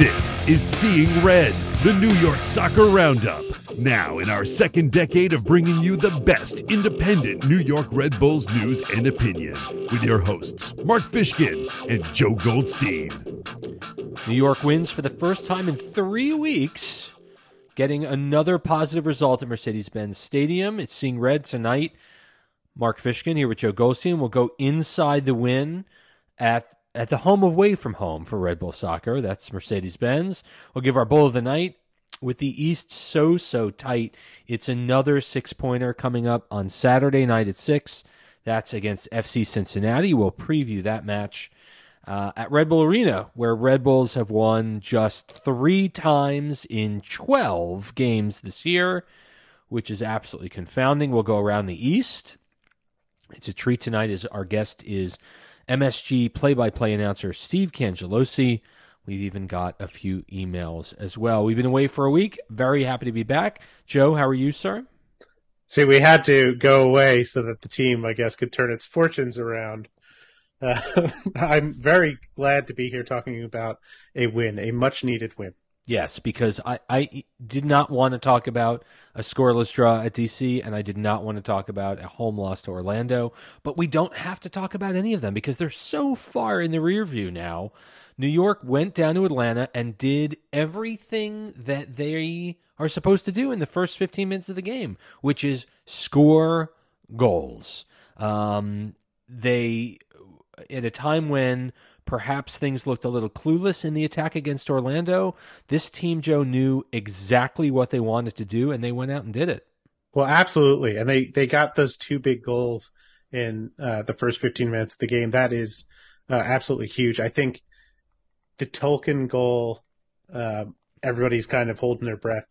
This is Seeing Red, the New York Soccer Roundup. Now, in our second decade of bringing you the best independent New York Red Bulls news and opinion, with your hosts, Mark Fishkin and Joe Goldstein. New York wins for the first time in three weeks, getting another positive result at Mercedes Benz Stadium. It's Seeing Red tonight. Mark Fishkin here with Joe Goldstein. We'll go inside the win at at the home away from home for Red Bull Soccer. That's Mercedes Benz. We'll give our bowl of the night. With the East so, so tight, it's another six pointer coming up on Saturday night at six. That's against FC Cincinnati. We'll preview that match uh, at Red Bull Arena, where Red Bulls have won just three times in 12 games this year, which is absolutely confounding. We'll go around the East. It's a treat tonight as our guest is MSG play by play announcer Steve Cangelosi. We've even got a few emails as well. We've been away for a week. Very happy to be back. Joe, how are you, sir? See, we had to go away so that the team, I guess, could turn its fortunes around. Uh, I'm very glad to be here talking about a win, a much needed win. Yes, because I, I did not want to talk about a scoreless draw at DC, and I did not want to talk about a home loss to Orlando. But we don't have to talk about any of them because they're so far in the rear view now. New York went down to Atlanta and did everything that they are supposed to do in the first 15 minutes of the game, which is score goals. Um, they, at a time when Perhaps things looked a little clueless in the attack against Orlando. This team, Joe, knew exactly what they wanted to do, and they went out and did it. Well, absolutely, and they they got those two big goals in uh, the first 15 minutes of the game. That is uh, absolutely huge. I think the Tolkin goal, uh, everybody's kind of holding their breath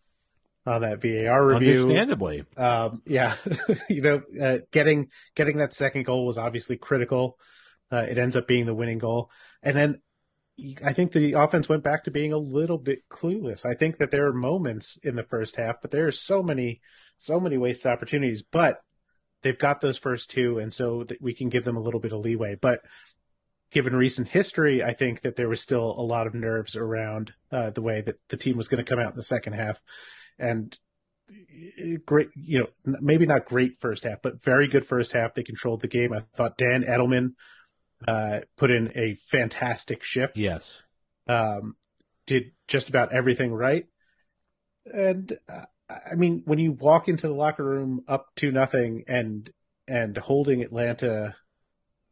on that VAR review. Understandably, um, yeah, you know, uh, getting getting that second goal was obviously critical. Uh, it ends up being the winning goal. And then I think the offense went back to being a little bit clueless. I think that there are moments in the first half, but there are so many, so many wasted opportunities. But they've got those first two, and so we can give them a little bit of leeway. But given recent history, I think that there was still a lot of nerves around uh, the way that the team was going to come out in the second half. And uh, great, you know, maybe not great first half, but very good first half. They controlled the game. I thought Dan Edelman uh, put in a fantastic ship. Yes. Um, did just about everything right. And uh, I mean, when you walk into the locker room up to nothing and and holding Atlanta,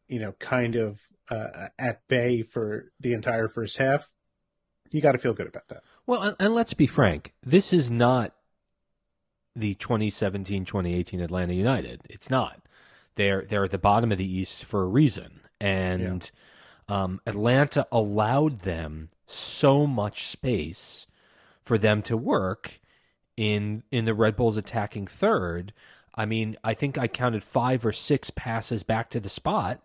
you know, kind of uh, at bay for the entire first half, you got to feel good about that. Well, and, and let's be frank, this is not the 2017-2018 Atlanta United. It's not. They're they're at the bottom of the East for a reason and yeah. um, Atlanta allowed them so much space for them to work in in the Red Bulls attacking third. I mean, I think I counted five or six passes back to the spot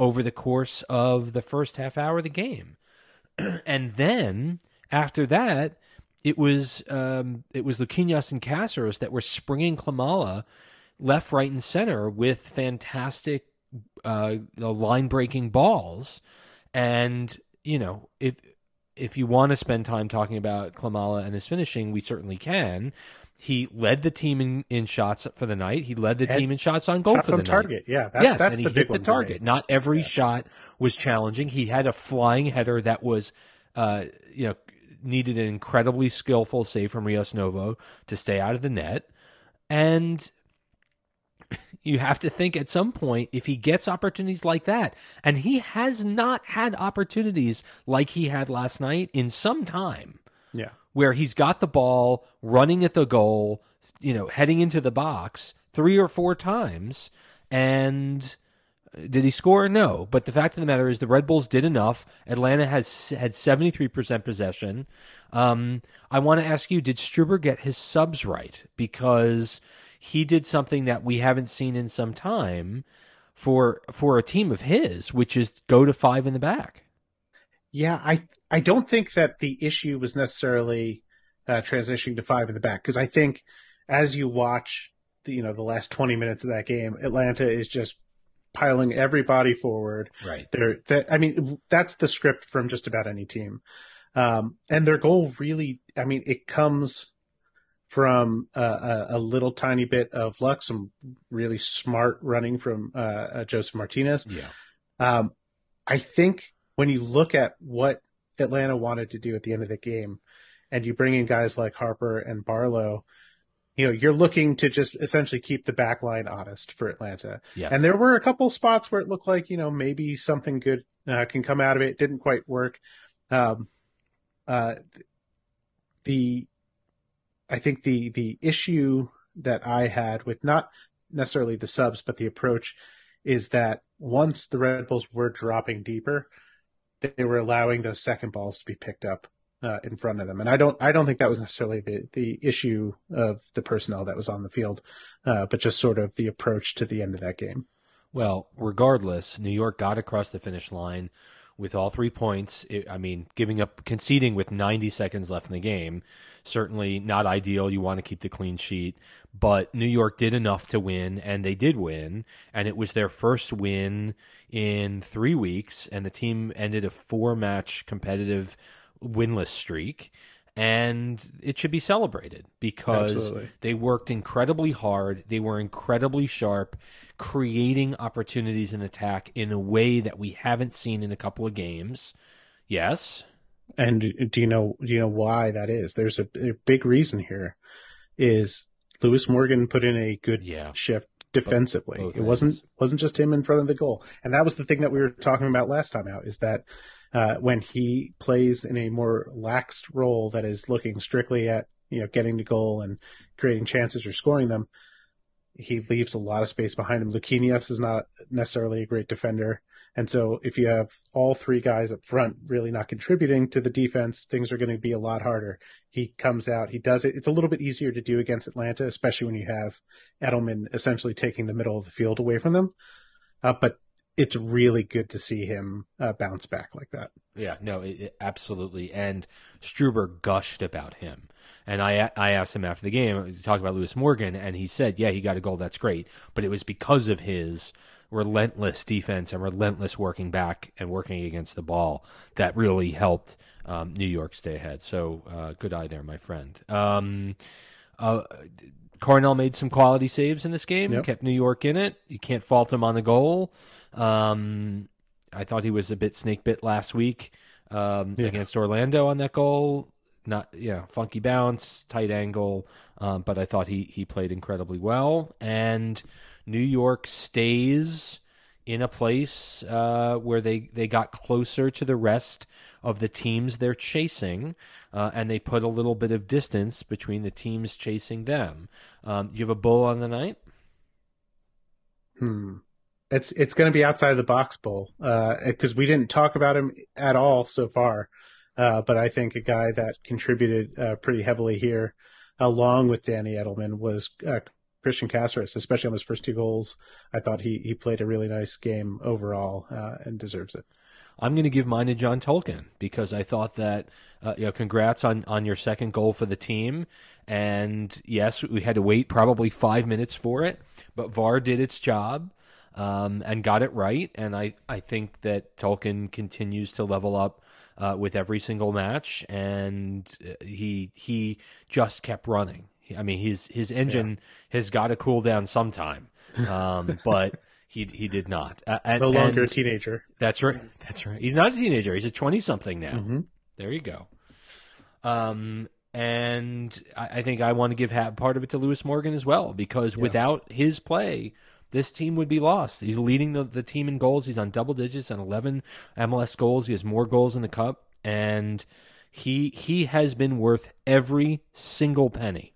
over the course of the first half hour of the game, and then after that, it was um, it was Luquinhas and Cáceres that were springing Klimala left, right, and center with fantastic uh, line breaking balls. And, you know, if if you want to spend time talking about Klimala and his finishing, we certainly can. He led the team in, in shots for the night. He led the team in shots on goal shots for the on target. Yeah, that, yes, and he hit the target. Not every yeah. shot was challenging. He had a flying header that was, uh, you know, needed an incredibly skillful save from Rios Novo to stay out of the net, and you have to think at some point if he gets opportunities like that, and he has not had opportunities like he had last night in some time. Yeah. Where he's got the ball running at the goal, you know, heading into the box three or four times. And uh, did he score? No. But the fact of the matter is the Red Bulls did enough. Atlanta has had 73% possession. Um, I want to ask you, did Struber get his subs right? Because he did something that we haven't seen in some time for for a team of his, which is go to five in the back. Yeah, I I don't think that the issue was necessarily uh, transitioning to five in the back because I think as you watch the, you know the last 20 minutes of that game, Atlanta is just piling everybody forward. Right. There that I mean that's the script from just about any team. Um, and their goal really, I mean, it comes from a, a, little tiny bit of luck, some really smart running from uh, uh, Josef Martinez. Yeah. Um, I think when you look at what Atlanta wanted to do at the end of the game, and you bring in guys like Harper and Barlow, you know, you're looking to just essentially keep the back line honest for Atlanta. Yes. And there were a couple spots where it looked like, you know, maybe something good uh, can come out of it. it didn't quite work. Um, uh, the I think the the issue that I had with not necessarily the subs but the approach is that once the Red Bulls were dropping deeper, they were allowing those second balls to be picked up uh, in front of them, and I don't I don't think that was necessarily the the issue of the personnel that was on the field, uh, but just sort of the approach to the end of that game. Well, regardless, New York got across the finish line with all three points. It, I mean, giving up, conceding with 90 seconds left in the game, certainly not ideal. You want to keep the clean sheet, but New York did enough to win, and they did win, and it was their first win in three weeks, and the team ended a four match competitive winless streak. And it should be celebrated because Absolutely. they worked incredibly hard. They were incredibly sharp creating opportunities in attack in a way that we haven't seen in a couple of games. Yes. And do you know do you know why that is? There's a, a big reason here. Is Lewis Morgan put in a good Yeah. shift defensively? Both it wasn't wasn't just him in front of the goal, and that was the thing that we were talking about last time out. Is that uh, when he plays in a more laxed role that is looking strictly at you know getting the goal and creating chances or scoring them, he leaves a lot of space behind him. Luquinhas is not necessarily a great defender. And so if you have all three guys up front really not contributing to the defense, things are going to be a lot harder. He comes out, he does it. It's a little bit easier to do against Atlanta, especially when you have Edelman essentially taking the middle of the field away from them. Uh, but it's really good to see him uh, bounce back like that. Yeah, no, it, it- absolutely. And Struber gushed about him. And I I asked him after the game to talk about Lewis Morgan, and he said, "Yeah, he got a goal. That's great, but it was because of his relentless defense and relentless working back and working against the ball that really helped um, New York stay ahead." So uh, good eye there, my friend. Um, uh, Coronel made some quality saves in this game, Yep. kept New York in it. You can't fault him on the goal. Um, I thought he was a bit snake bit last week um, Yeah. against Orlando on that goal. Not yeah, funky bounce, tight angle, um, but I thought he he played incredibly well. And New York stays in a place uh, where they they got closer to the rest of the teams they're chasing, uh, and they put a little bit of distance between the teams chasing them. Um, you have a bull on the night. Hmm. It's it's going to be outside the box bowl because we didn't talk about him at all so far. Uh, but I think a guy that contributed uh, pretty heavily here, along with Danny Edelman, was uh, Christian Caceres, especially on his first two goals. I thought he he played a really nice game overall uh, and deserves it. I'm going to give mine to John Tolkin because I thought that, uh, you know, congrats on, on your second goal for the team. And yes, we had to wait probably five minutes for it, but VAR did its job um, and got it right. And I, I think that Tolkin continues to level up uh, with every single match, and uh, he he just kept running. I mean, his his engine has got to cool down sometime, um, but. He, he did not. Uh, and, No longer a teenager. that's right. That's right. He's not a teenager. He's a twenty something now. Mhm. There you go. Um, and I, I think I want to give part of it to Lewis Morgan as well because without his play, this team would be lost. He's leading the, the team in goals. He's on double digits on eleven MLS goals. He has more goals in the cup, and he he has been worth every single penny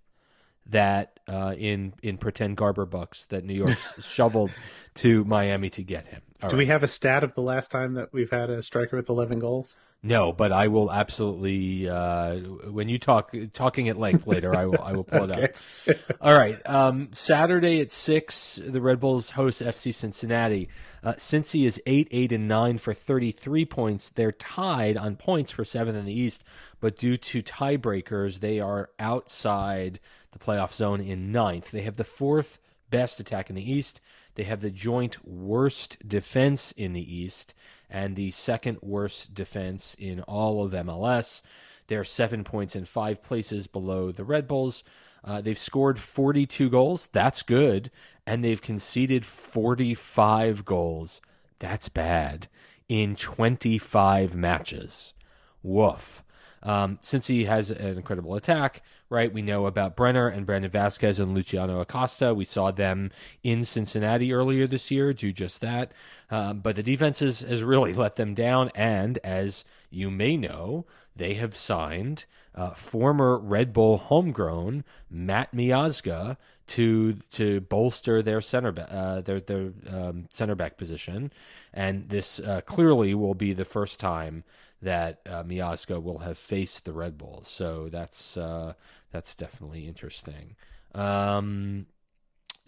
that uh, in in pretend Garber bucks that New York shoveled to Miami to get him. All Do right. we have a stat of the last time that we've had a striker with 11 goals? No, but I will absolutely uh, when you talk talking at length later, I will I will pull it up. All right. Um, Saturday at six, the Red Bulls host FC Cincinnati. Uh, Cincy is eight, eight, and nine for thirty-three points. They're tied on points for seventh in the East, but due to tiebreakers, they are outside the playoff zone in ninth. They have the fourth best attack in the East. They have the joint worst defense in the East, and the second worst defense in all of MLS. They're seven points and five places below the Red Bulls. Uh, they've scored 42 goals. That's good. And they've conceded 45 goals. That's bad. In 25 matches. Woof. Um, Cincy has an incredible attack, right? We know about Brenner and Brandon Vazquez and Luciano Acosta. We saw them in Cincinnati earlier this year do just that. Um, but the defense has, has really let them down. And as you may know, they have signed uh, former Red Bull homegrown Matt Miazga to to bolster their center back uh, their their um, center back position, and this uh, clearly will be the first time that uh, Miazga will have faced the Red Bulls. So that's uh, that's definitely interesting. Um,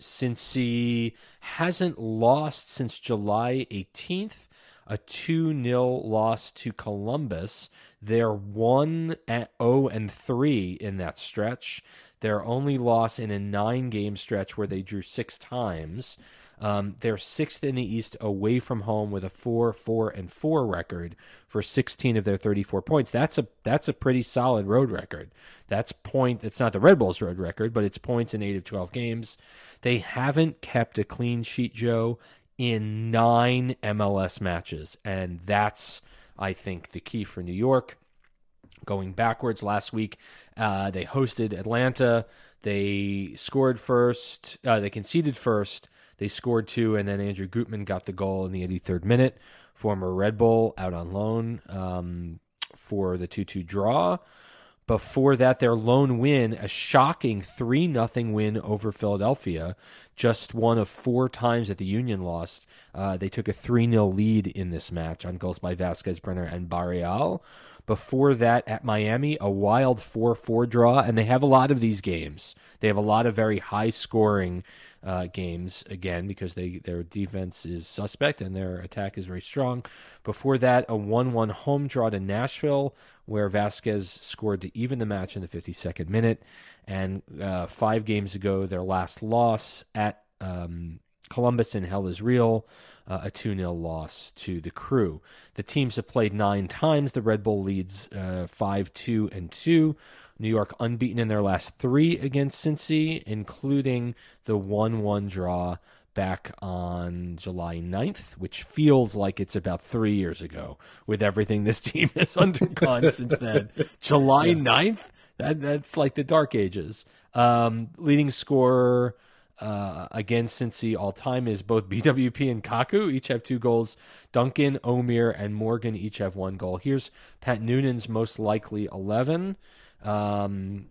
Cincy hasn't lost since July 18th, a 2 0 loss to Columbus. They're 1 at 0 and 3 in that stretch. Their only loss in a nine game stretch where they drew six times. Um, they're sixth in the East away from home with a four, four, and four record for 16 of their 34 points. That's a that's a pretty solid road record. That's point. It's not the Red Bulls road record, but it's points in eight of 12 games. They haven't kept a clean sheet, Joe, in nine MLS matches, and that's I think the key for New York. Going backwards last week, uh, they hosted Atlanta. They scored first. Uh, they conceded first. They scored two, and then Andrew Gutman got the goal in the 83rd minute. Former Red Bull out on loan um, for the 2 2 draw. Before that, their lone win, a shocking 3 0 win over Philadelphia, just one of four times that the Union lost. Uh, they took a 3 0 lead in this match on goals by Vazquez, Brenner, and Barreal. Before that, at Miami, a wild 4 4 draw, and they have a lot of these games. They have a lot of very high scoring uh, games again because they their defense is suspect and their attack is very strong. Before that, a one-one home draw to Nashville where Vazquez scored to even the match in the 52nd minute, and uh, five games ago their last loss at um, Columbus in Hell is Real. Uh, a 2 0 loss to the crew. The teams have played nine times. The Red Bull leads uh, 5 2 and 2. New York unbeaten in their last three against Cincy, including the 1 1 draw back on July 9th, which feels like it's about three years ago with everything this team has undergone since then. July yeah. 9th? That, that's like the dark ages. Um, leading scorer uh, again, Cincy all time is both BWP and Kaku. Each have two goals. Duncan, Omir, and Morgan each have one goal. Here's Pat Noonan's most likely 11. Um,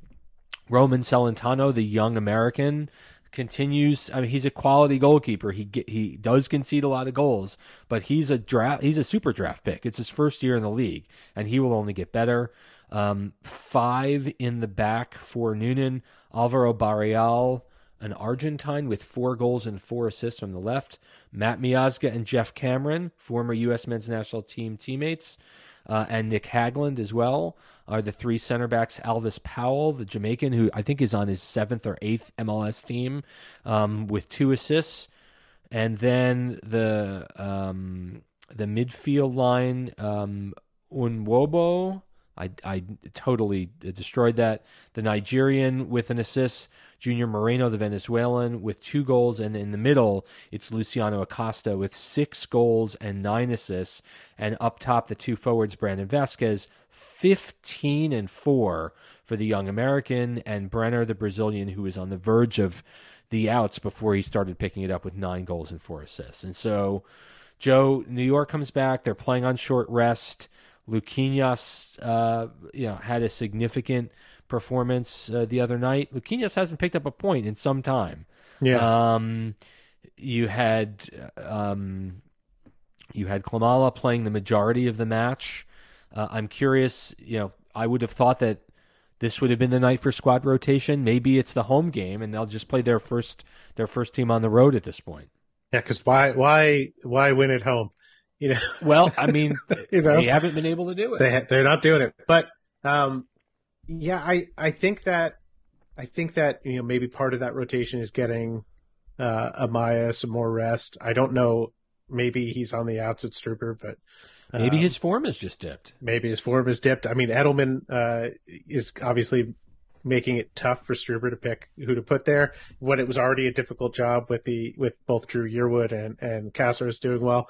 Roman Celentano, the young American, continues. I mean, he's a quality goalkeeper. He get, he does concede a lot of goals, but he's a draft. He's a super draft pick. It's his first year in the league, and he will only get better. Um, five in the back for Noonan, Alvaro Barreal, an Argentine with four goals and four assists from the left. Matt Miazga and Geoff Cameron, former U.S. men's national team teammates uh, and Nick Hagglund as well are the three center backs. Alvas Powell, the Jamaican, who I think is on his seventh or eighth MLS team, um, with two assists, and then the um, the midfield line, um, Unwobo. I, I totally destroyed that. The Nigerian with an assist, Junior Moreno, the Venezuelan, with two goals, and in the middle, it's Luciano Acosta with six goals and nine assists, and up top, the two forwards, Brandon Vazquez, fifteen and four for the young American, and Brenner, the Brazilian, who was on the verge of the outs before he started picking it up with nine goals and four assists. And so, Joe, New York comes back. They're playing on short rest. Luquinhas, uh, you know, had a significant performance uh, the other night. Luquinhas hasn't picked up a point in some time. Yeah. Um, you had um, you had Klimala playing the majority of the match. Uh, I'm curious. You know, I would have thought that this would have been the night for squad rotation. Maybe it's the home game, and they'll just play their first their first team on the road at this point. Yeah, because why why why win at home? You know. well, I mean, you know, they haven't been able to do it. They they're not doing it, but um, yeah, I I think that I think that you know maybe part of that rotation is getting uh, Amaya some more rest. I don't know maybe he's on the outs with Struber, but maybe um, his form is just dipped. maybe his form is dipped. I mean, Edelman uh, is obviously making it tough for Struber to pick who to put there when it was already a difficult job with the with both Dru Yearwood and and Caceres doing well.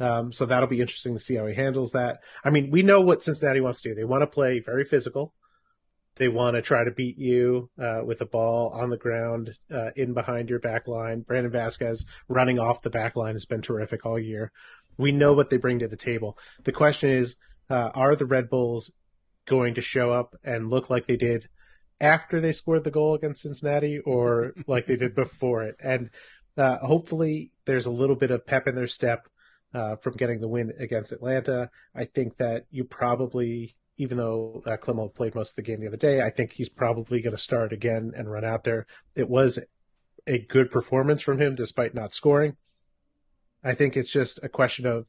Um, so that'll be interesting to see how he handles that. I mean, we know what Cincinnati wants to do. They want to play very physical. They want to try to beat you uh, with a ball on the ground uh, in behind your back line. Brandon Vazquez running off the back line has been terrific all year. We know what they bring to the table. The question is, uh, are the Red Bulls going to show up and look like they did after they scored the goal against Cincinnati or like they did before it? And uh, hopefully there's a little bit of pep in their step uh, from getting the win against Atlanta. I think that you probably, even though uh, Clemo played most of the game the other day, I think he's probably going to start again and run out there. It was a good performance from him despite not scoring. I think it's just a question of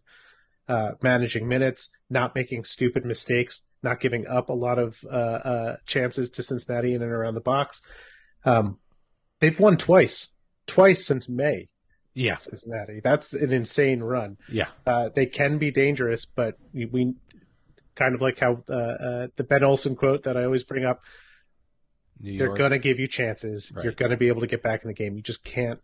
uh, managing minutes, not making stupid mistakes, not giving up a lot of uh, uh, chances to Cincinnati in and around the box. Um, they've won twice, twice since May. Yeah, Cincinnati. That's an insane run. yeah. Uh, they can be dangerous, but we, we kind of like how uh, uh, the Ben Olsen quote that I always bring up. New They're York. to give you chances. Right. You're going to be able to get back in the game. You just can't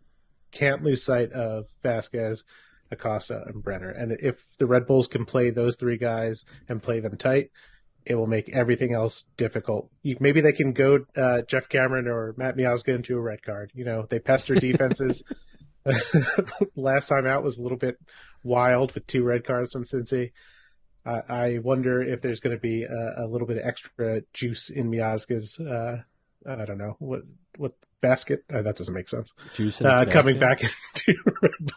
can't lose sight of Vazquez, Acosta, and Brenner. And if the Red Bulls can play those three guys and play them tight, it will make everything else difficult. You, maybe they can go uh, Geoff Cameron or Matt Miazga into a red card. You know, they pester defenses. Last time out was a little bit wild with two red cards from Cincy. I, I wonder if there's going to be a, a little bit of extra juice in Miazga's. Uh, I don't know what what basket. Uh, that doesn't make sense. Juice Uh, coming back into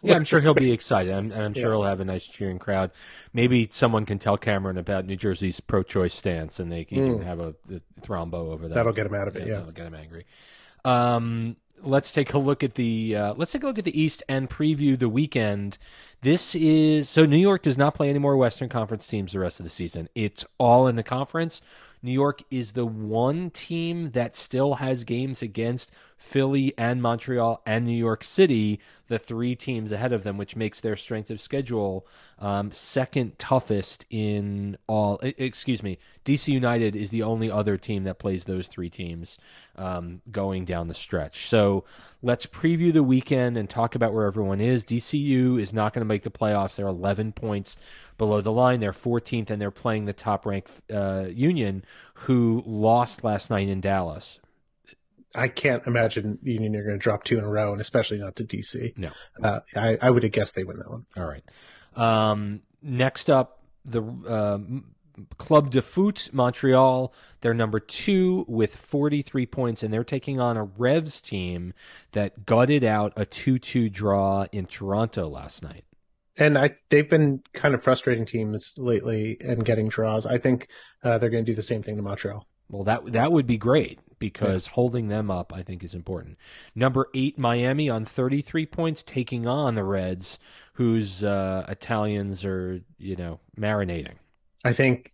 Yeah, I'm sure he'll be excited. I'm, and I'm sure Yeah. he'll have a nice cheering crowd. Maybe someone can tell Cameron about New Jersey's pro-choice stance, and they can Mm. have a, a thrombo over that. That'll get him out of it. Yeah. that'll get him angry. Um, let's take a look at the uh, let's take a look at the East and preview the weekend. This is so New York does not play any more Western Conference teams the rest of the season. It's all in the conference. New York is the one team that still has games against Philly and Montreal and New York City, the three teams ahead of them, which makes their strength of schedule um, second toughest in all. Excuse me, DC United is the only other team that plays those three teams um, going down the stretch. So let's preview the weekend and talk about where everyone is. DCU is not going to make the playoffs. They're 11 points below the line. They're 14th, and they're playing the top ranked uh, Union, who lost last night in Dallas. I can't imagine Union are going to drop two in a row, and especially not to DC. No. Uh, I, I would have guessed they win that one. All right. Um, next up, the um Club de Foot Montreal. They're number two with 43 points, and they're taking on a Revs team that gutted out a 2 2 draw in Toronto last night. And I they've been kind of frustrating teams lately and getting draws. I think uh, they're going to do the same thing to Montreal. Well, that that would be great because holding them up, I think, is important. Number eight, Miami on 33 points, taking on the Reds, whose uh, Italians are, you know, marinating. I think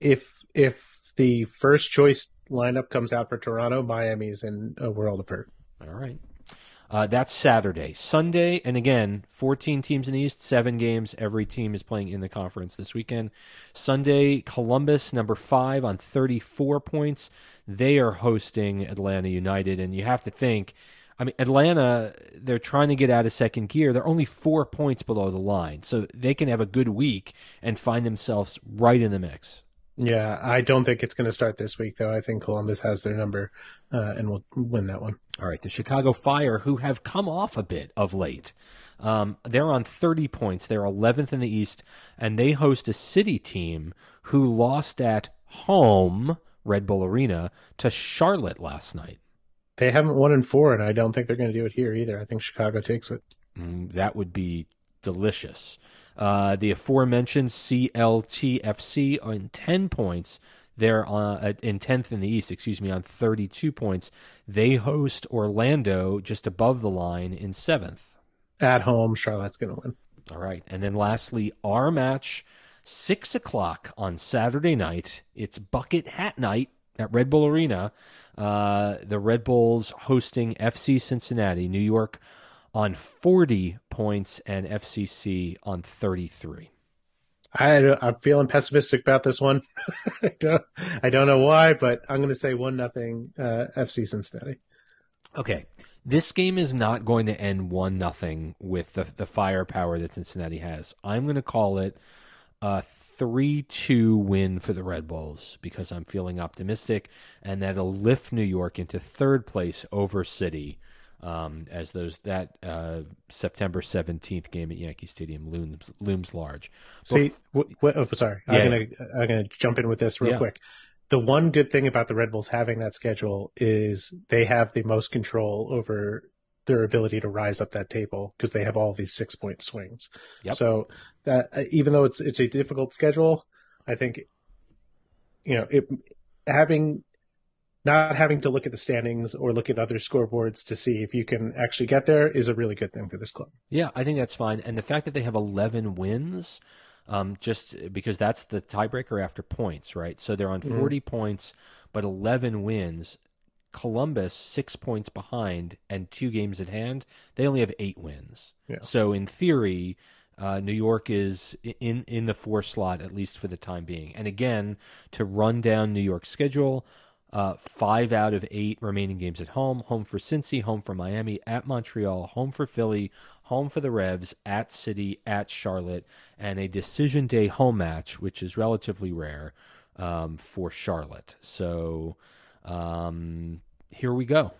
if if the first choice lineup comes out for Toronto, Miami's in a world of hurt. All right. Uh, that's Saturday. Sunday, and again, 14 teams in the East, seven games. Every team is playing in the conference this weekend. Sunday, Columbus, number five, on 34 points. They are hosting Atlanta United, and you have to think. I mean, Atlanta, they're trying to get out of second gear. They're only four points below the line, so they can have a good week and find themselves right in the mix. Yeah, I don't think it's going to start this week though. I think Columbus has their number uh, and will win that one. All right, the Chicago Fire, who have come off a bit of late, um, they're on 30 points. They're 11th in the East, and they host a city team who lost at home, Red Bull Arena, to Charlotte last night. They haven't won in four, and I don't think they're going to do it here either. I think Chicago takes it. Mm, that would be delicious. Uh, the aforementioned CLTFC on 10 points. They're uh, in 10th in the East, excuse me, on 32 points. They host Orlando just above the line in 7th. At home, Charlotte's going to win. All right. And then lastly, our match, 6 o'clock on Saturday night. It's Bucket Hat Night at Red Bull Arena. Uh, the Red Bulls hosting FC Cincinnati, New York on 40 points and FCC on 33. I, I'm feeling pessimistic about this one. I, don't, I don't know why, but I'm going to say one nothing uh, FC Cincinnati. Okay, this game is not going to end one nothing with the the firepower that Cincinnati has. I'm going to call it a three two win for the Red Bulls because I'm feeling optimistic, and that'll lift New York into third place over City. Um, as those that uh, September seventeenth game at Yankee Stadium looms looms large. See, oh, sorry, Yeah. I'm gonna I'm gonna jump in with this real Yeah. quick. The one good thing about the Red Bulls having that schedule is they have the most control over their ability to rise up that table because they have all these six point swings. Yep. So that uh, even though it's it's a difficult schedule, I think you know it having not having to look at the standings or look at other scoreboards to see if you can actually get there is a really good thing for this club. Yeah, I think that's fine. And the fact that they have 11 wins, um, just because that's the tiebreaker after points, right? So they're on Mhm. 40 points, but 11 wins. Columbus, six points behind and two games at hand, they only have eight wins. Yeah. So in theory, uh, New York is in in the four slot at least for the time being. And again, to run down New York's schedule, uh, five out of eight remaining games at home. Home for Cincy, home for Miami, at Montreal, home for Philly, home for the Revs, at City, at Charlotte, and a decision day home match, which is relatively rare um, for Charlotte. So um, here we go.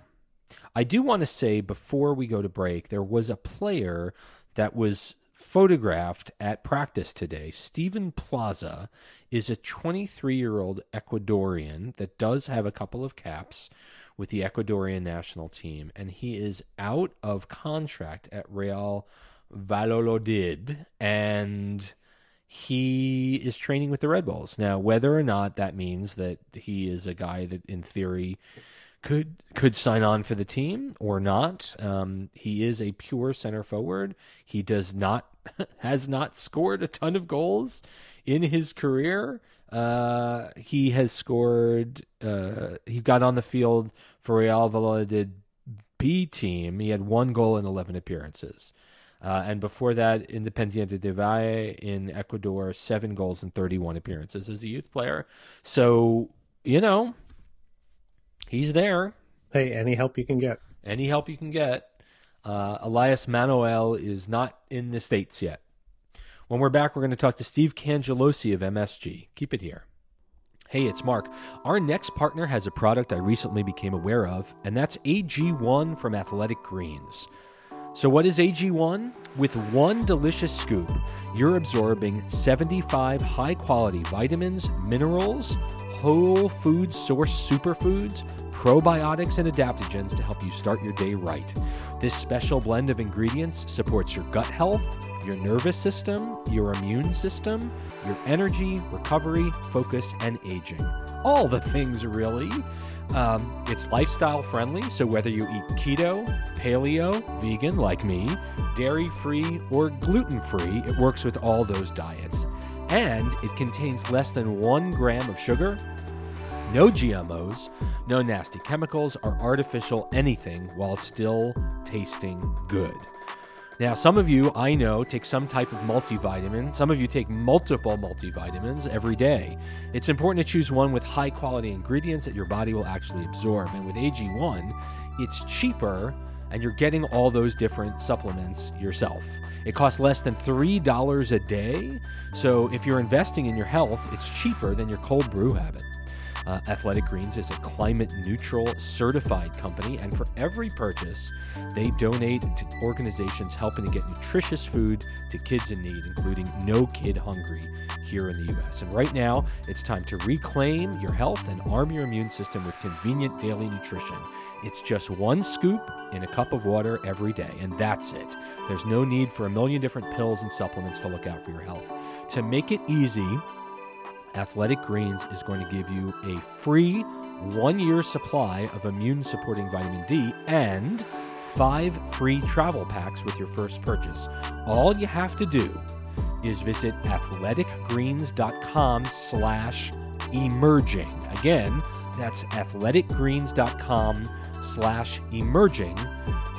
I do want to say before we go to break, there was a player that was photographed at practice today. Steven Plaza is a 23 year old Ecuadorian that does have a couple of caps with the Ecuadorian national team, and he is out of contract at Real Valladolid, and he is training with the Red Bulls. Now, whether or not that means that he is a guy that, in theory, could could sign on for the team or not. Um, he is a pure center forward. He does not has not scored a ton of goals in his career. Uh, he has scored. Uh, he got on the field for Real Valladolid B team. He had one goal in eleven appearances. Uh, and before that, Independiente de Valle in Ecuador, seven goals in 31 appearances as a youth player. So, you know, he's there. Hey, any help you can get. Any help you can get. Uh, Elias Manoel is not in the States yet. When we're back, we're going to talk to Steve Cangelosi of MSG. Keep it here. Hey, it's Mark. Our next partner has a product I recently became aware of, and that's AG1 from Athletic Greens. So, what is AG1? With one delicious scoop, you're absorbing 75 high quality vitamins, minerals, whole food source superfoods, probiotics, and adaptogens to help you start your day right. This special blend of ingredients supports your gut health, your nervous system, your immune system, your energy, recovery, focus, and aging. All the things, really. Um, it's lifestyle friendly, so whether you eat keto, paleo, vegan like me, dairy free, or gluten free, it works with all those diets. And it contains less than one gram of sugar, no GMOs, no nasty chemicals or artificial anything while still tasting good. Now, some of you I know take some type of multivitamin. Some of you take multiple multivitamins every day. It's important to choose one with high quality ingredients that your body will actually absorb. And with AG1, it's cheaper and you're getting all those different supplements yourself. It costs less than $3 a day. So if you're investing in your health, it's cheaper than your cold brew habit. Uh, Athletic Greens is a climate neutral certified company, and for every purchase, they donate to organizations helping to get nutritious food to kids in need, including No Kid Hungry here in the U.S. And right now, it's time to reclaim your health and arm your immune system with convenient daily nutrition. It's just one scoop in a cup of water every day, and that's it. There's no need for a million different pills and supplements to look out for your health. To make it easy, Athletic Greens is going to give you a free one year supply of immune supporting vitamin D and five free travel packs with your first purchase. All you have to do is visit athleticgreens.com slash emerging. Again, that's athleticgreens.com slash emerging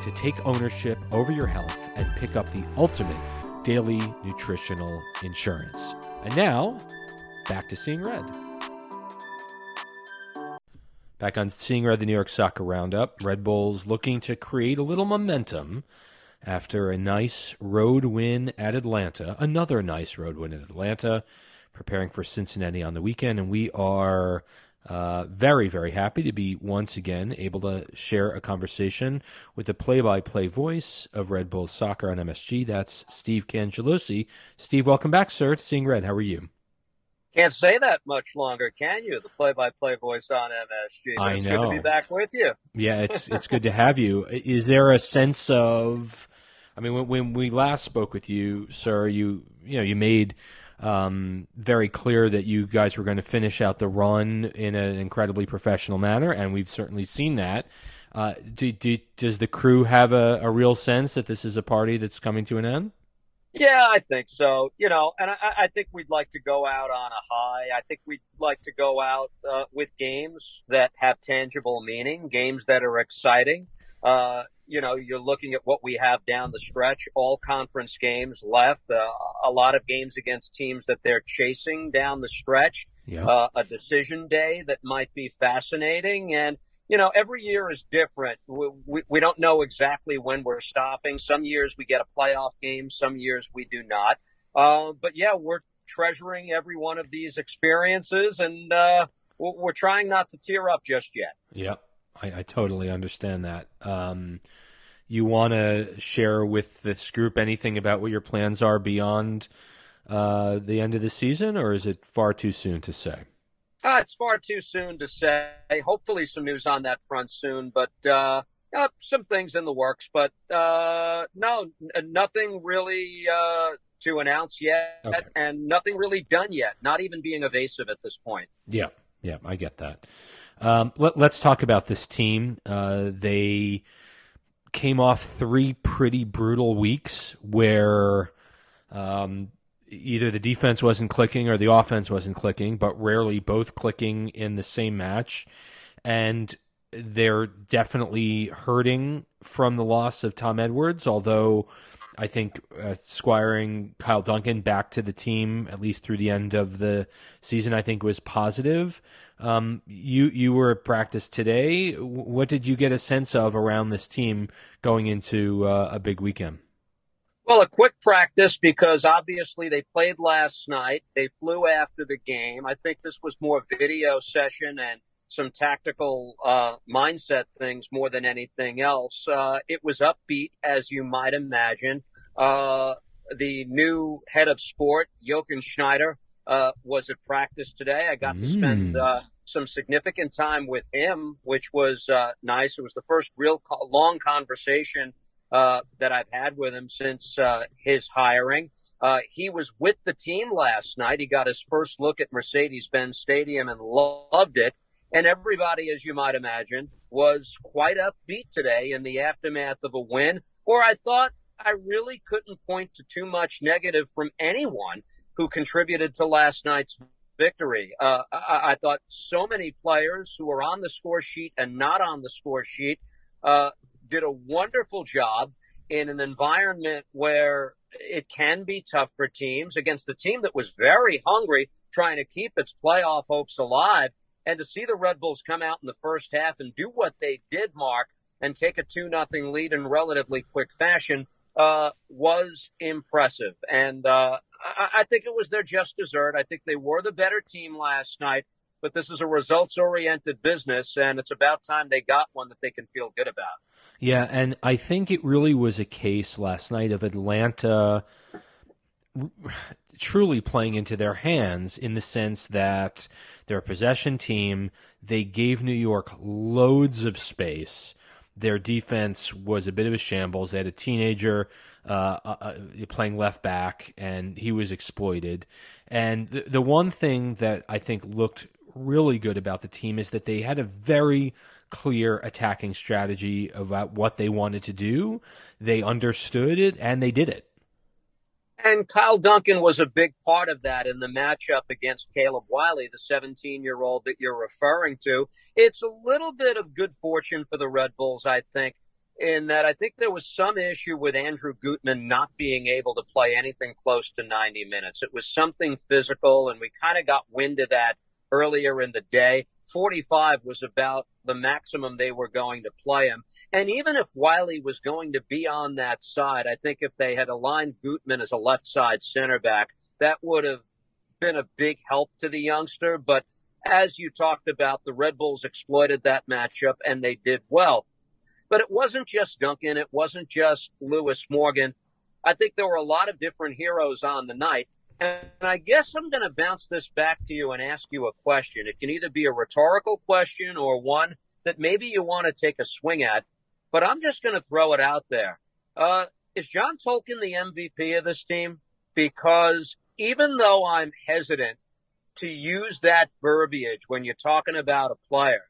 to to take ownership over your health and pick up the ultimate daily nutritional insurance. And now, back to Seeing Red. Back on Seeing Red, the New York Soccer Roundup. Red Bulls looking to create a little momentum after a nice road win at Atlanta. Another nice road win at Atlanta, preparing for Cincinnati on the weekend. And we are uh, very, very happy to be once again able to share a conversation with the play by play voice of Red Bulls Soccer on MSG. That's Steve Cangelosi. Steve, welcome back, sir, to Seeing Red. How are you? Can't say that much longer, can you? The play-by-play voice on MSG. I it's know. good to be back with you. Yeah, it's it's good to have you. Is there a sense of? I mean, when, when we last spoke with you, sir, you you know you made um, very clear that you guys were going to finish out the run in an incredibly professional manner, and we've certainly seen that. Uh, do, do, does the crew have a, a real sense that this is a party that's coming to an end? Yeah, I think so. You know, and I, I think we'd like to go out on a high. I think we'd like to go out uh, with games that have tangible meaning, games that are exciting. Uh, you know, you're looking at what we have down the stretch, all conference games left, uh, a lot of games against teams that they're chasing down the stretch, Yeah. uh, a decision day that might be fascinating. And, you know, every year is different. We, we, we don't know exactly when we're stopping. Some years we get a playoff game, some years we do not. Uh, but yeah, we're treasuring every one of these experiences and, uh, we're trying not to tear up just yet. Yep, I, I totally understand that. Um, you want to share with this group anything about what your plans are beyond uh, the end of the season, or is it far too soon to say? Uh, it's far too soon to say. Hopefully, some news on that front soon, but uh, uh, some things in the works. But uh, no, n- nothing really uh, to announce yet, Okay. and nothing really done yet. Not even being evasive at this point. Yeah, yeah, I get that. Um, let, us talk about this team. Uh, they came off three pretty brutal weeks where um, either the defense wasn't clicking or the offense wasn't clicking, but rarely both clicking in the same match. And they're definitely hurting from the loss of Tom Edwards, although I think uh, squiring Kyle Duncan back to the team at least through the end of the season, I think was positive. Um, you you were at practice today. What did you get a sense of around this team going into uh, a big weekend? Well, a quick practice because obviously they played last night. They flew after the game. I think this was more video session and some tactical uh, mindset things more than anything else. Uh, it was upbeat, as you might imagine. Uh, the new head of sport, Jochen Schneider, uh, was at practice today. I got to spend Mm. uh, some significant time with him, which was uh, nice. It was the first real co- long conversation uh, that I've had with him since uh, his hiring. Uh, he was with the team last night. He got his first look at Mercedes-Benz Stadium and loved it. And everybody, as you might imagine, was quite upbeat today in the aftermath of a win, where I thought I really couldn't point to too much negative from anyone who contributed to last night's victory. Uh, I, I thought so many players who were on the score sheet and not on the score sheet uh, did a wonderful job in an environment where it can be tough for teams against a team that was very hungry, trying to keep its playoff hopes alive. And to see the Red Bulls come out in the first half and do what they did, Mark, and take a 2 nothing lead in relatively quick fashion uh, was impressive. And uh, I, I think it was their just dessert. I think they were the better team last night, but this is a results oriented business, and it's about time they got one that they can feel good about. Yeah, and I think it really was a case last night of Atlanta truly playing into their hands in the sense that they're a possession team. They gave New York loads of space. Their defense was a bit of a shambles. They had a teenager uh, uh, playing left back, and he was exploited. And the, the one thing that I think looked really good about the team is that they had a very clear attacking strategy about what they wanted to do. They understood it and they did it. And Kyle Duncan was a big part of that in the matchup against Caleb Wiley, the 17 year old that you're referring to. It's a little bit of good fortune for the Red Bulls, I think, in that I think there was some issue with Andrew Gutman not being able to play anything close to 90 minutes. It was something physical, and we kind of got wind of that earlier in the day. 45 was about the maximum they were going to play him. And even if Wiley was going to be on that side, I think if they had aligned Gutman as a left side center back, that would have been a big help to the youngster. But as you talked about, the Red Bulls exploited that matchup and they did well. But it wasn't just Duncan. It wasn't just Lewis Morgan. I think there were a lot of different heroes on the night. And I guess I'm going to bounce this back to you and ask you a question. It can either be a rhetorical question or one that maybe you want to take a swing at, but I'm just going to throw it out there. Uh, is John Tolkin the MVP of this team? Because even though I'm hesitant to use that verbiage when you're talking about a player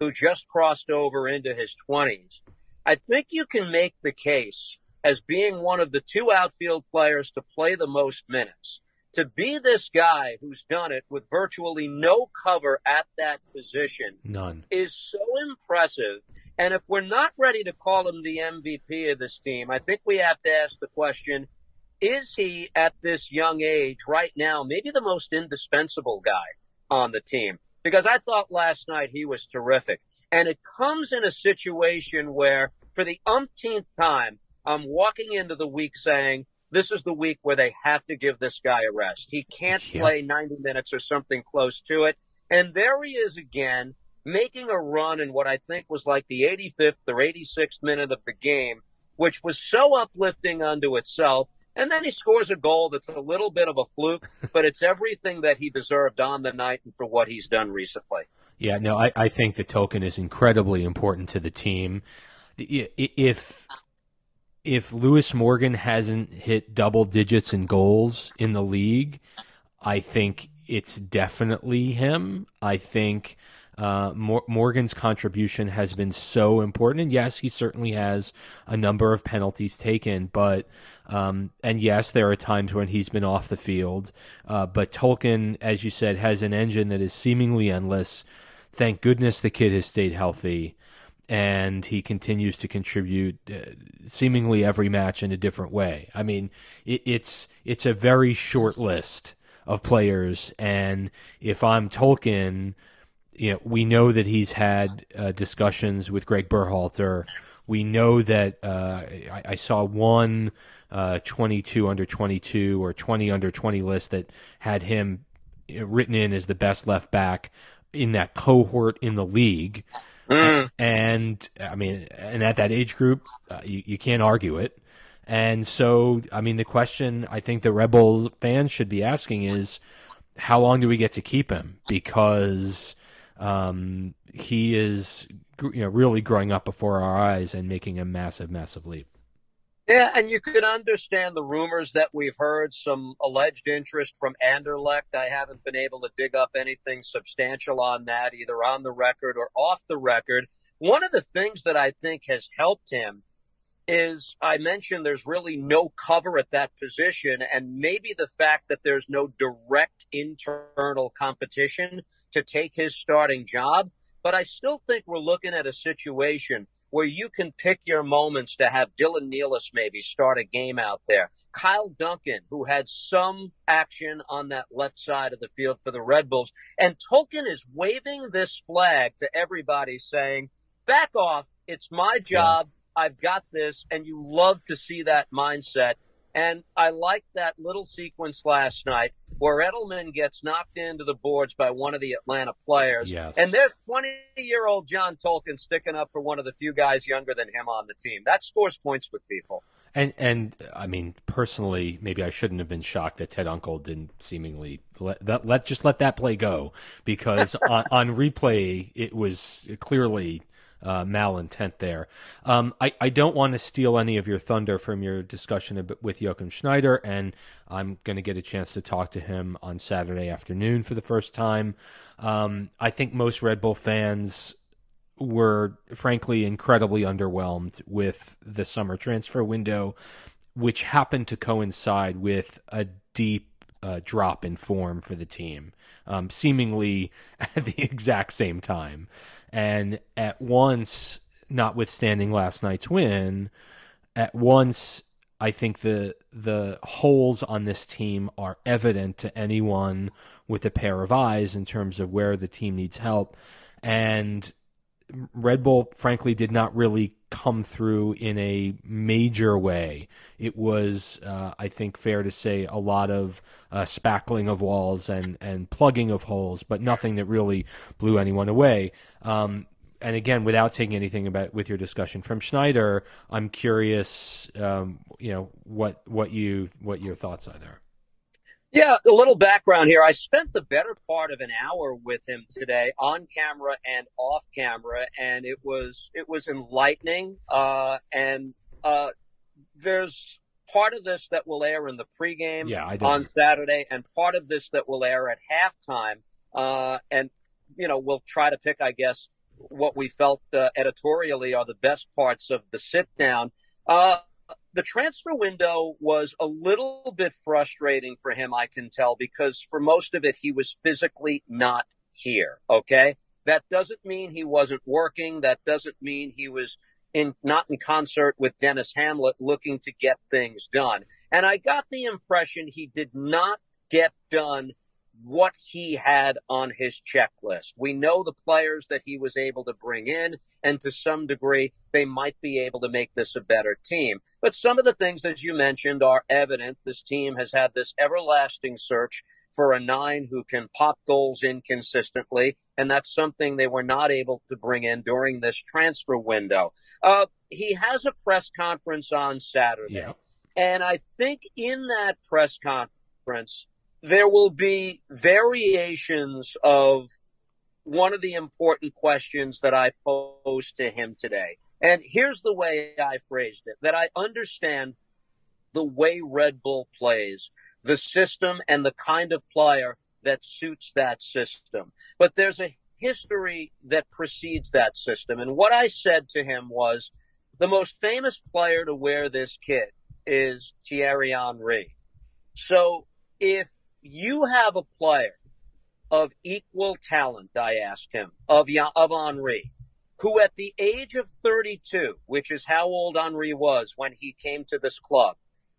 who just crossed over into his 20s, I think you can make the case as being one of the two outfield players to play the most minutes. To be this guy who's done it with virtually no cover at that position None. is so impressive. And if we're not ready to call him the MVP of this team, I think we have to ask the question is he at this young age right now maybe the most indispensable guy on the team? Because I thought last night he was terrific. And it comes in a situation where, for the umpteenth time, I'm walking into the week saying, this is the week where they have to give this guy a rest. He can't Yeah. play 90 minutes or something close to it. And there he is again, making a run in what I think was like the 85th or 86th minute of the game, which was so uplifting unto itself. And then he scores a goal that's a little bit of a fluke, but it's everything that he deserved on the night and for what he's done recently. Yeah, no, I, I think the Tolkin is incredibly important to the team. If if Lewis Morgan hasn't hit double digits in goals in the league, I think it's definitely him. I think uh, Mor- Morgan's contribution has been so important, and yes, he certainly has a number of penalties taken, but um, and yes, there are times when he's been off the field. Uh, but Tolkin, as you said, has an engine that is seemingly endless. Thank goodness the kid has stayed healthy, and he continues to contribute uh, seemingly every match in a different way. I mean, it, it's it's a very short list of players, and if I'm Tolkin, you know, we know that he's had uh, discussions with Greg Berhalter. We know that uh, I, I saw one uh, 22 under 22 or 20 under 20 list that had him written in as the best left back in that cohort in the league. Mm. And I mean, and at that age group, uh, you, you can't argue it. And so, I mean, the question I think the Rebel fans should be asking is, how long do we get to keep him? Because um, he is, you know, really growing up before our eyes and making a massive, massive leap. Yeah, and you can understand the rumors that we've heard, some alleged interest from Anderlecht. I haven't been able to dig up anything substantial on that, either on the record or off the record. One of the things that I think has helped him is I mentioned there's really no cover at that position, and maybe the fact that there's no direct internal competition to take his starting job. But I still think we're looking at a situation where you can pick your moments to have Dylan Nealis maybe start a game out there. Kyle Duncan, who had some action on that left side of the field for the Red Bulls. And Tolkin is waving this flag to everybody saying, back off. It's my job. I've got this. And you love to see that mindset. And I like that little sequence last night where Edelman gets knocked into the boards by one of the Atlanta players. Yes. And there's 20 year old John Tolkin sticking up for one of the few guys younger than him on the team. That scores points with people. And and I mean, personally, maybe I shouldn't have been shocked that Ted Unkel didn't seemingly let that let just let that play go because on, on replay it was clearly uh, malintent there. Um, I I don't want to steal any of your thunder from your discussion with Jochen Schneider, and I'm going to get a chance to talk to him on Saturday afternoon for the first time. Um, I think most Red Bull fans were frankly incredibly underwhelmed with the summer transfer window, which happened to coincide with a deep uh, drop in form for the team, um, seemingly at the exact same time. And at once, notwithstanding last night's win, at once I think the the holes on this team are evident to anyone with a pair of eyes in terms of where the team needs help. And Red Bull, frankly, did not really come through in a major way. It was, uh, I think, fair to say, a lot of uh, spackling of walls and, and plugging of holes, but nothing that really blew anyone away. Um, and again, without taking anything about with your discussion from Schneider, I'm curious, um, you know, what what you what your thoughts are there. Yeah, a little background here. I spent the better part of an hour with him today, on camera and off camera, and it was it was enlightening. Uh, and uh, there's part of this that will air in the pregame yeah, on Saturday, and part of this that will air at halftime. Uh, and you know, we'll try to pick, I guess, what we felt uh, editorially are the best parts of the sit down. The transfer window was a little bit frustrating for him, I can tell, because for most of it, he was physically not here. Okay. That doesn't mean he wasn't working. That doesn't mean he was in, not in concert with Denis Hamlett looking to get things done. And I got the impression he did not get done what he had on his checklist. We know the players that he was able to bring in, and to some degree, they might be able to make this a better team. But some of the things, as you mentioned, are evident. This team has had this everlasting search for a nine who can pop goals inconsistently, and that's something they were not able to bring in during this transfer window. Uh, he has a press conference on Saturday, yeah. and I think in that press conference, there will be variations of one of the important questions that I posed to him today. And here's the way I phrased it that I understand the way Red Bull plays, the system and the kind of player that suits that system. But there's a history that precedes that system. And what I said to him was the most famous player to wear this kit is Thierry Henry. So if you have a player of equal talent, I asked him, of, of Henry, who at the age of 32, which is how old Henry was when he came to this club,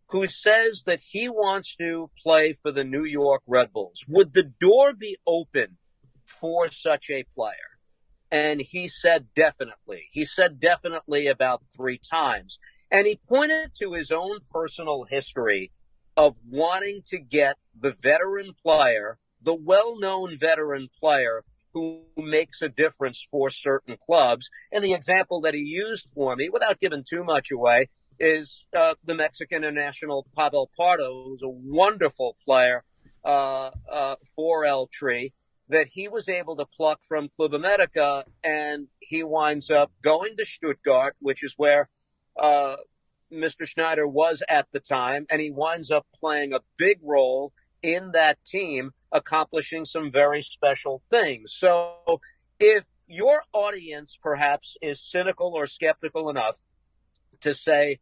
who says that he wants to play for the New York Red Bulls. Would the door be open for such a player? And he said definitely. He said definitely about three times. And he pointed to his own personal history of wanting to get the veteran player, the well-known veteran player who makes a difference for certain clubs. And the example that he used for me, without giving too much away, is uh, the Mexican international Pavel Pardo, who's a wonderful player uh, uh, for El Tri, that he was able to pluck from Club America, and he winds up going to Stuttgart, which is where uh, Mr. Schneider was at the time, and he winds up playing a big role in that team, accomplishing some very special things. So if your audience perhaps is cynical or skeptical enough to say,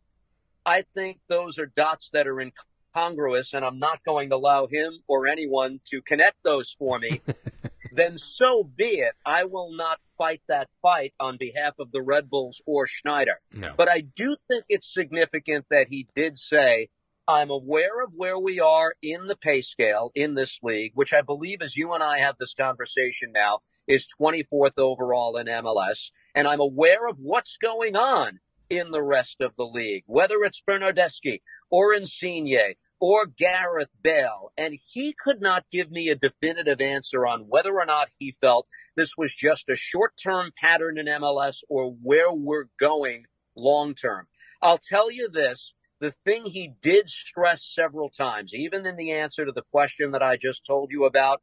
I think those are dots that are incongruous, and I'm not going to allow him or anyone to connect those for me, then so be it. I will not fight that fight on behalf of the Red Bulls or Schneider. No. But I do think it's significant that he did say, I'm aware of where we are in the pay scale in this league, which I believe, as you and I have this conversation now, is 24th overall in MLS. And I'm aware of what's going on in the rest of the league, whether it's Bernardeschi or Insigne or Gareth Bale. And he could not give me a definitive answer on whether or not he felt this was just a short term pattern in MLS or where we're going long term. I'll tell you this. The thing he did stress several times, even in the answer to the question that I just told you about,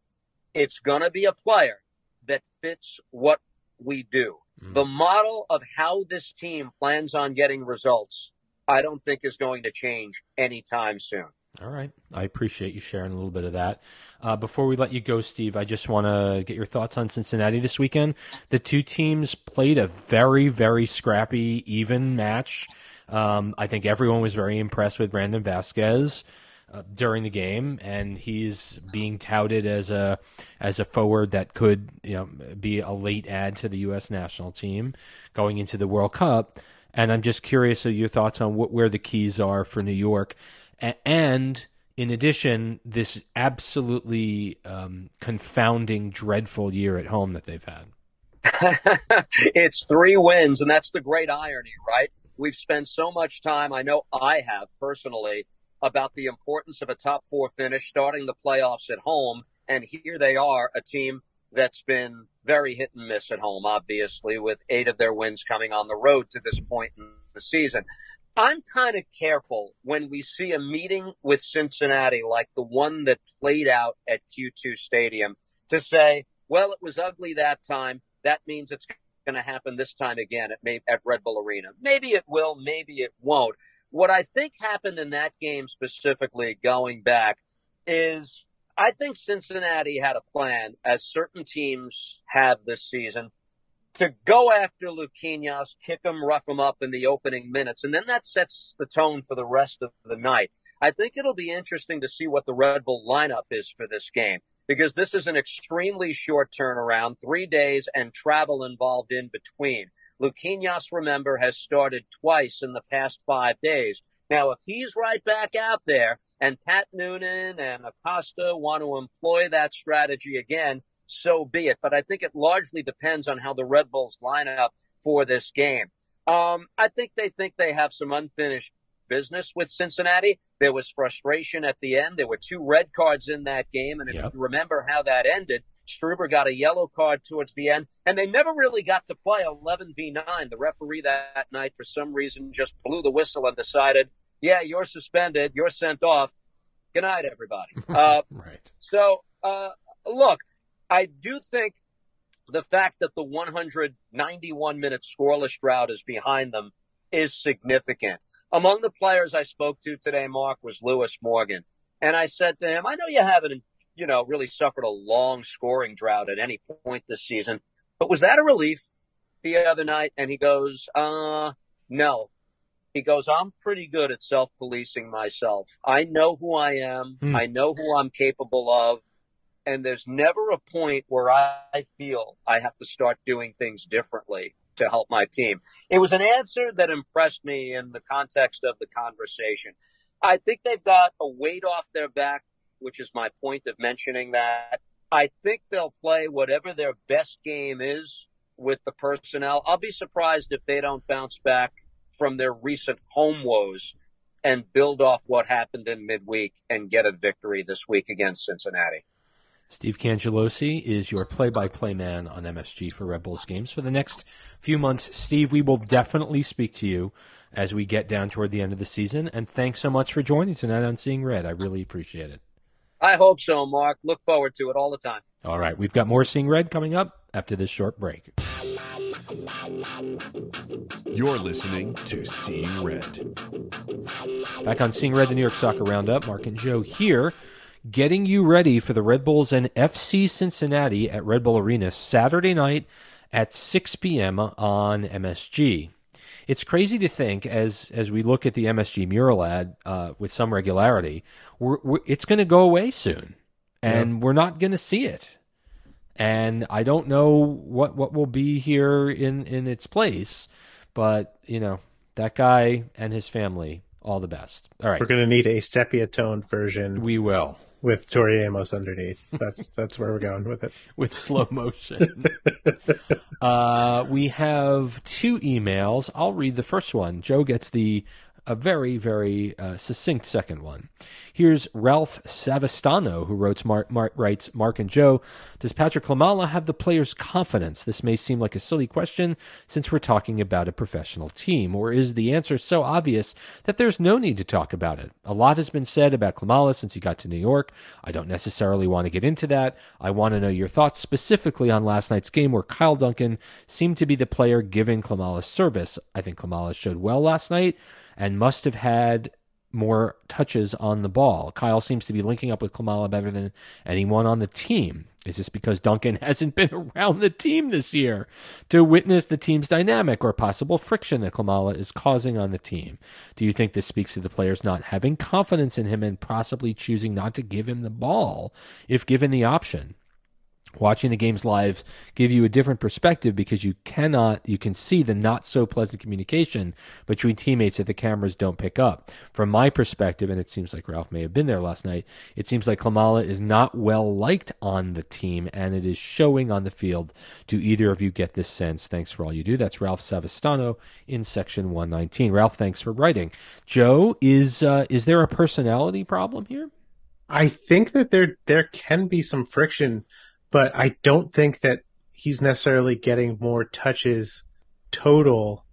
it's going to be a player that fits what we do. Mm. The model of how this team plans on getting results, I don't think is going to change anytime soon. All right. I appreciate you sharing a little bit of that. Uh, before we let you go, Steve, I just want to get your thoughts on Cincinnati this weekend. The two teams played a very, very scrappy, even match. Um, I think everyone was very impressed with Brandon Vazquez. Uh, during the game, and he's being touted as a as a forward that could you know be a late add to the U.S. national team going into the World Cup. And I'm just curious of your thoughts on what, where the keys are for New York, a- and in addition, this absolutely um, confounding, dreadful year at home that they've had. it's three wins, and that's the great irony, right? We've spent so much time, I know I have personally, about the importance of a top four finish, starting the playoffs at home. And here they are, a team that's been very hit and miss at home, obviously, with eight of their wins coming on the road to this point in the season. I'm kind of careful when we see a meeting with Cincinnati like the one that played out at Q2 Stadium to say, well, it was ugly that time. That means it's going to happen this time again at, at Red Bull Arena. Maybe it will, maybe it won't. What I think happened in that game specifically going back is I think Cincinnati had a plan, as certain teams have this season, to go after Luquinhas, kick him, rough him up in the opening minutes, and then that sets the tone for the rest of the night. I think it'll be interesting to see what the Red Bull lineup is for this game because this is an extremely short turnaround, three days and travel involved in between. Luquinhas, remember, has started twice in the past five days. Now, if he's right back out there and Pat Noonan and Acosta want to employ that strategy again, so be it. But I think it largely depends on how the Red Bulls line up for this game. Um, I think they think they have some unfinished business with Cincinnati. There was frustration at the end. There were two red cards in that game. And if yep. you remember how that ended, Struber got a yellow card towards the end, and they never really got to play 11 v 9. The referee that night, for some reason, just blew the whistle and decided, yeah, you're suspended, you're sent off. Good night, everybody. Uh, right. So, uh, look, I do think the fact that the 191 minute scoreless drought is behind them is significant. Among the players I spoke to today, Mark, was Lewis Morgan. And I said to him, I know you haven't, you know, really suffered a long scoring drought at any point this season, but was that a relief the other night? And he goes, uh, no. He goes, I'm pretty good at self policing myself. I know who I am. Hmm. I know who I'm capable of and there's never a point where I feel I have to start doing things differently to help my team. It was an answer that impressed me in the context of the conversation. I think they've got a weight off their back, which is my point of mentioning that. I think they'll play whatever their best game is with the personnel. I'll be surprised if they don't bounce back from their recent home woes and build off what happened in midweek and get a victory this week against Cincinnati. Steve Cangelosi is your play-by-play man on MSG for Red Bulls games for the next few months. Steve, we will definitely speak to you as we get down toward the end of the season. And thanks so much for joining tonight on Seeing Red. I really appreciate it. I hope so, Mark. Look forward to it all the time. All right, we've got more Seeing Red coming up after this short break. You're listening to Seeing Red. Back on Seeing Red, the New York Soccer Roundup. Mark and Joe here getting you ready for the Red Bulls and FC Cincinnati at Red Bull Arena Saturday night at 6 p.m. on MSG. It's crazy to think as as we look at the MSG mural ad uh, with some regularity, we're, we're, it's going to go away soon, and we're not going to see it. And I don't know what what will be here in in its place, but you know that guy and his family all the best. All right. We're going to need a sepia toned version. We will with Tori Amos underneath. That's that's where we're going with it. with slow motion. uh, we have two emails. I'll read the first one. Joe gets the a very, very uh, succinct second one. Here's Ralph Savastano, who wrote, Mark, Mark, writes, Mark and Joe, does Patrick Klimala have the players' confidence? This may seem like a silly question since we're talking about a professional team, or is the answer so obvious that there's no need to talk about it? A lot has been said about Klimala since he got to New York. I don't necessarily want to get into that. I want to know your thoughts specifically on last night's game where Kyle Duncan seemed to be the player giving Klimala service. I think Klimala showed well last night and must have had more touches on the ball. Kyle seems to be linking up with Klimala better than anyone on the team. Is this because Duncan hasn't been around the team this year to witness the team's dynamic or possible friction that Klimala is causing on the team? Do you think this speaks to the players not having confidence in him and possibly choosing not to give him the ball if given the option? Watching the games live give you a different perspective because you cannot you can see the not so pleasant communication between teammates that the cameras don't pick up. From my perspective and it seems like ralph may have been there last night it seems like klimala is not well liked on the team and it is showing on the field. Do either of you get this sense? Thanks for all you do. That's ralph savastano in section 119 ralph thanks for writing. Joe is uh, is there a personality problem here? I think that there there can be some friction but I don't think that he's necessarily getting more touches total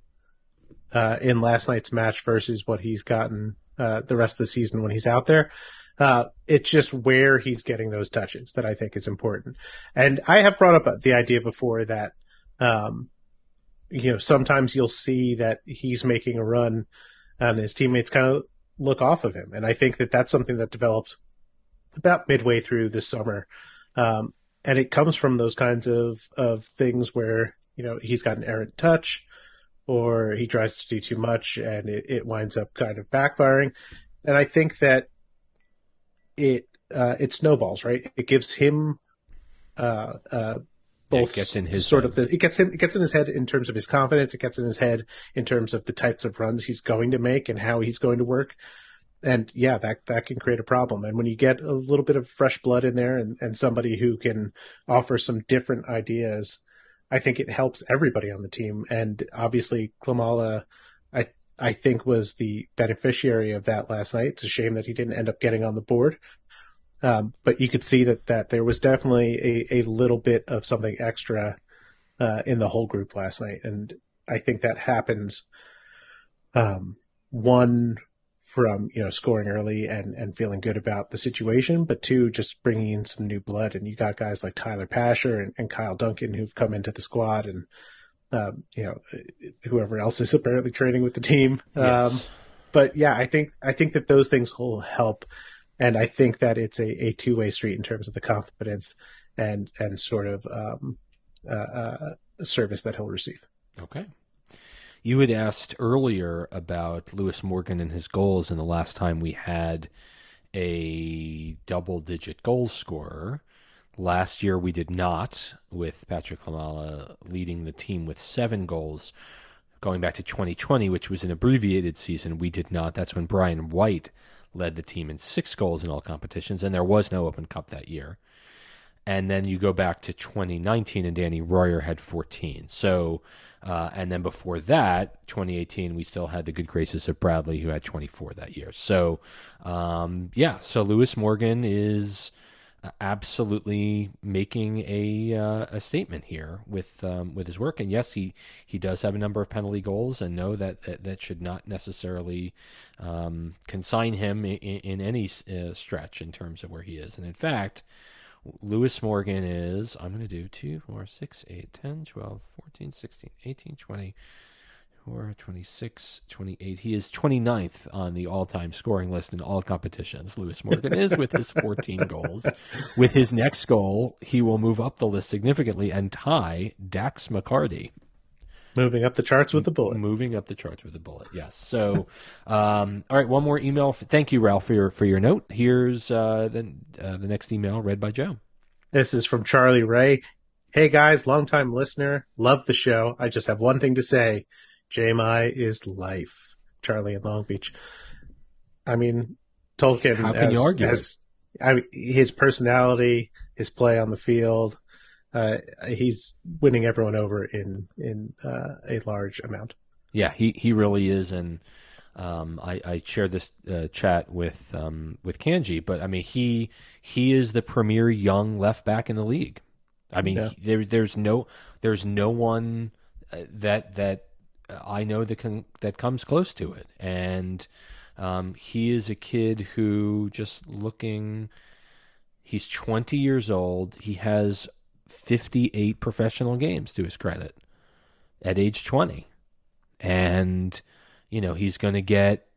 uh, in last night's match versus what he's gotten uh, the rest of the season when he's out there. Uh, it's just where he's getting those touches that I think is important. And I have brought up the idea before that, um, you know, sometimes you'll see that he's making a run and his teammates kind of look off of him. And I think that that's something that developed about midway through this summer. Um, and it comes from those kinds of of things where you know he's got an errant touch or he tries to do too much and it, it winds up kind of backfiring. And i think that it uh, it snowballs right? It gives him uh, uh, both yeah, gets in his sort head. of the it gets in it gets in his head in terms of his confidence. It gets in his head in terms of the types of runs he's going to make and how he's going to work and yeah, that that can create a problem. And when you get a little bit of fresh blood in there and, and somebody who can offer some different ideas, I think it helps everybody on the team. And obviously, Klimala, I I think was the beneficiary of that last night. It's a shame that he didn't end up getting on the board. Um, but you could see that that there was definitely a, a little bit of something extra uh, in the whole group last night, and I think that happens. Um, one from you know scoring early and and feeling good about the situation, but two just bringing in some new blood. And you got guys like Tyler Pasher and, and Kyle Duncan who've come into the squad, and um, you know whoever else is apparently training with the team. Yes. Um, but yeah, I think I think that those things will help, and I think that it's a, a two way street in terms of the confidence and and sort of um, uh, uh, service that he'll receive. Okay. You had asked earlier about Lewis Morgan and his goals, and the last time we had a double digit goal scorer. Last year we did not, with Patrick Klimala leading the team with seven goals. Going back to 2020, which was an abbreviated season, we did not. That's when Brian White led the team in six goals in all competitions, and there was no Open Cup that year. And then you go back to 2019, and Danny Royer had 14. So uh, and then before that, 2018, we still had the good graces of Bradley, who had 24 that year. So, um, yeah, so Lewis Morgan is absolutely making a uh, a statement here with um, with his work. And yes, he he does have a number of penalty goals, and know that that, that should not necessarily um, consign him in, in any uh, stretch in terms of where he is. And in fact. Lewis Morgan is, I'm going to do 2, 4, 6, 8, 10, 12, 14, 16, 18, 20, 26, 28. He is 29th on the all time scoring list in all competitions. Lewis Morgan is with his 14 goals. With his next goal, he will move up the list significantly and tie Dax McCarty. Moving up the charts with the bullet. Moving up the charts with the bullet. Yes. So, um, all right. One more email. Thank you, Ralph, for your for your note. Here's uh, the uh, the next email read by Joe. This is from Charlie Ray. Hey guys, longtime listener, love the show. I just have one thing to say: JMI is life. Charlie in Long Beach. I mean, Tolkin. How can as, you argue? As, I mean, his personality, his play on the field, uh, he's winning everyone over in in uh, a large amount. Yeah, he he really is, and um, I, I shared this uh, chat with um, with Kanji, but I mean he he is the premier young left back in the league. I mean yeah. there there's no there's no one uh, that that I know that can that comes close to it, and um, he is a kid who just looking. He's 20 years old. He has 58 professional games to his credit at age 20. And, you know, he's going to get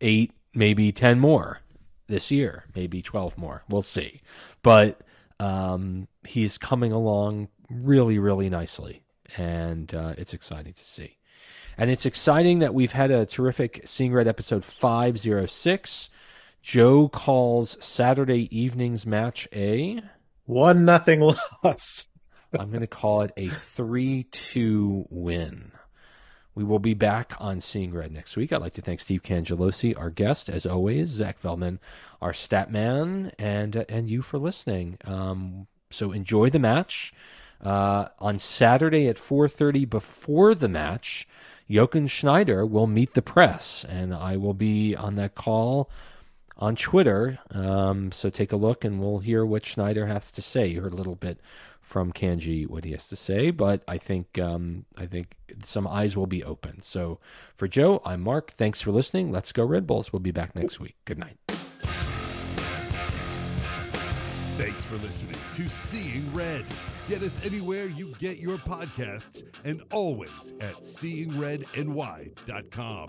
eight, maybe 10 more this year, maybe 12 more. We'll see. But um, he's coming along really, really nicely. And uh, it's exciting to see. And it's exciting that we've had a terrific Seeing Red episode 506. Joe calls Saturday evening's match a one nothing loss. I'm going to call it a 3 2 win. We will be back on Seeing Red next week. I'd like to thank Steve Cangelosi, our guest, as always, Zach Feldman, our stat man, and, uh, and you for listening. Um, so enjoy the match. Uh, on Saturday at 4.30 before the match, Jochen Schneider will meet the press, and I will be on that call on Twitter. Um, so take a look, and we'll hear what Schneider has to say. You heard a little bit from Kanji what he has to say, but I think um, I think some eyes will be open. So for Joe, I'm Mark. Thanks for listening. Let's go Red Bulls. We'll be back next week. Good night. Thanks for listening to Seeing Red. Get us anywhere you get your podcasts and always at seeingredny.com.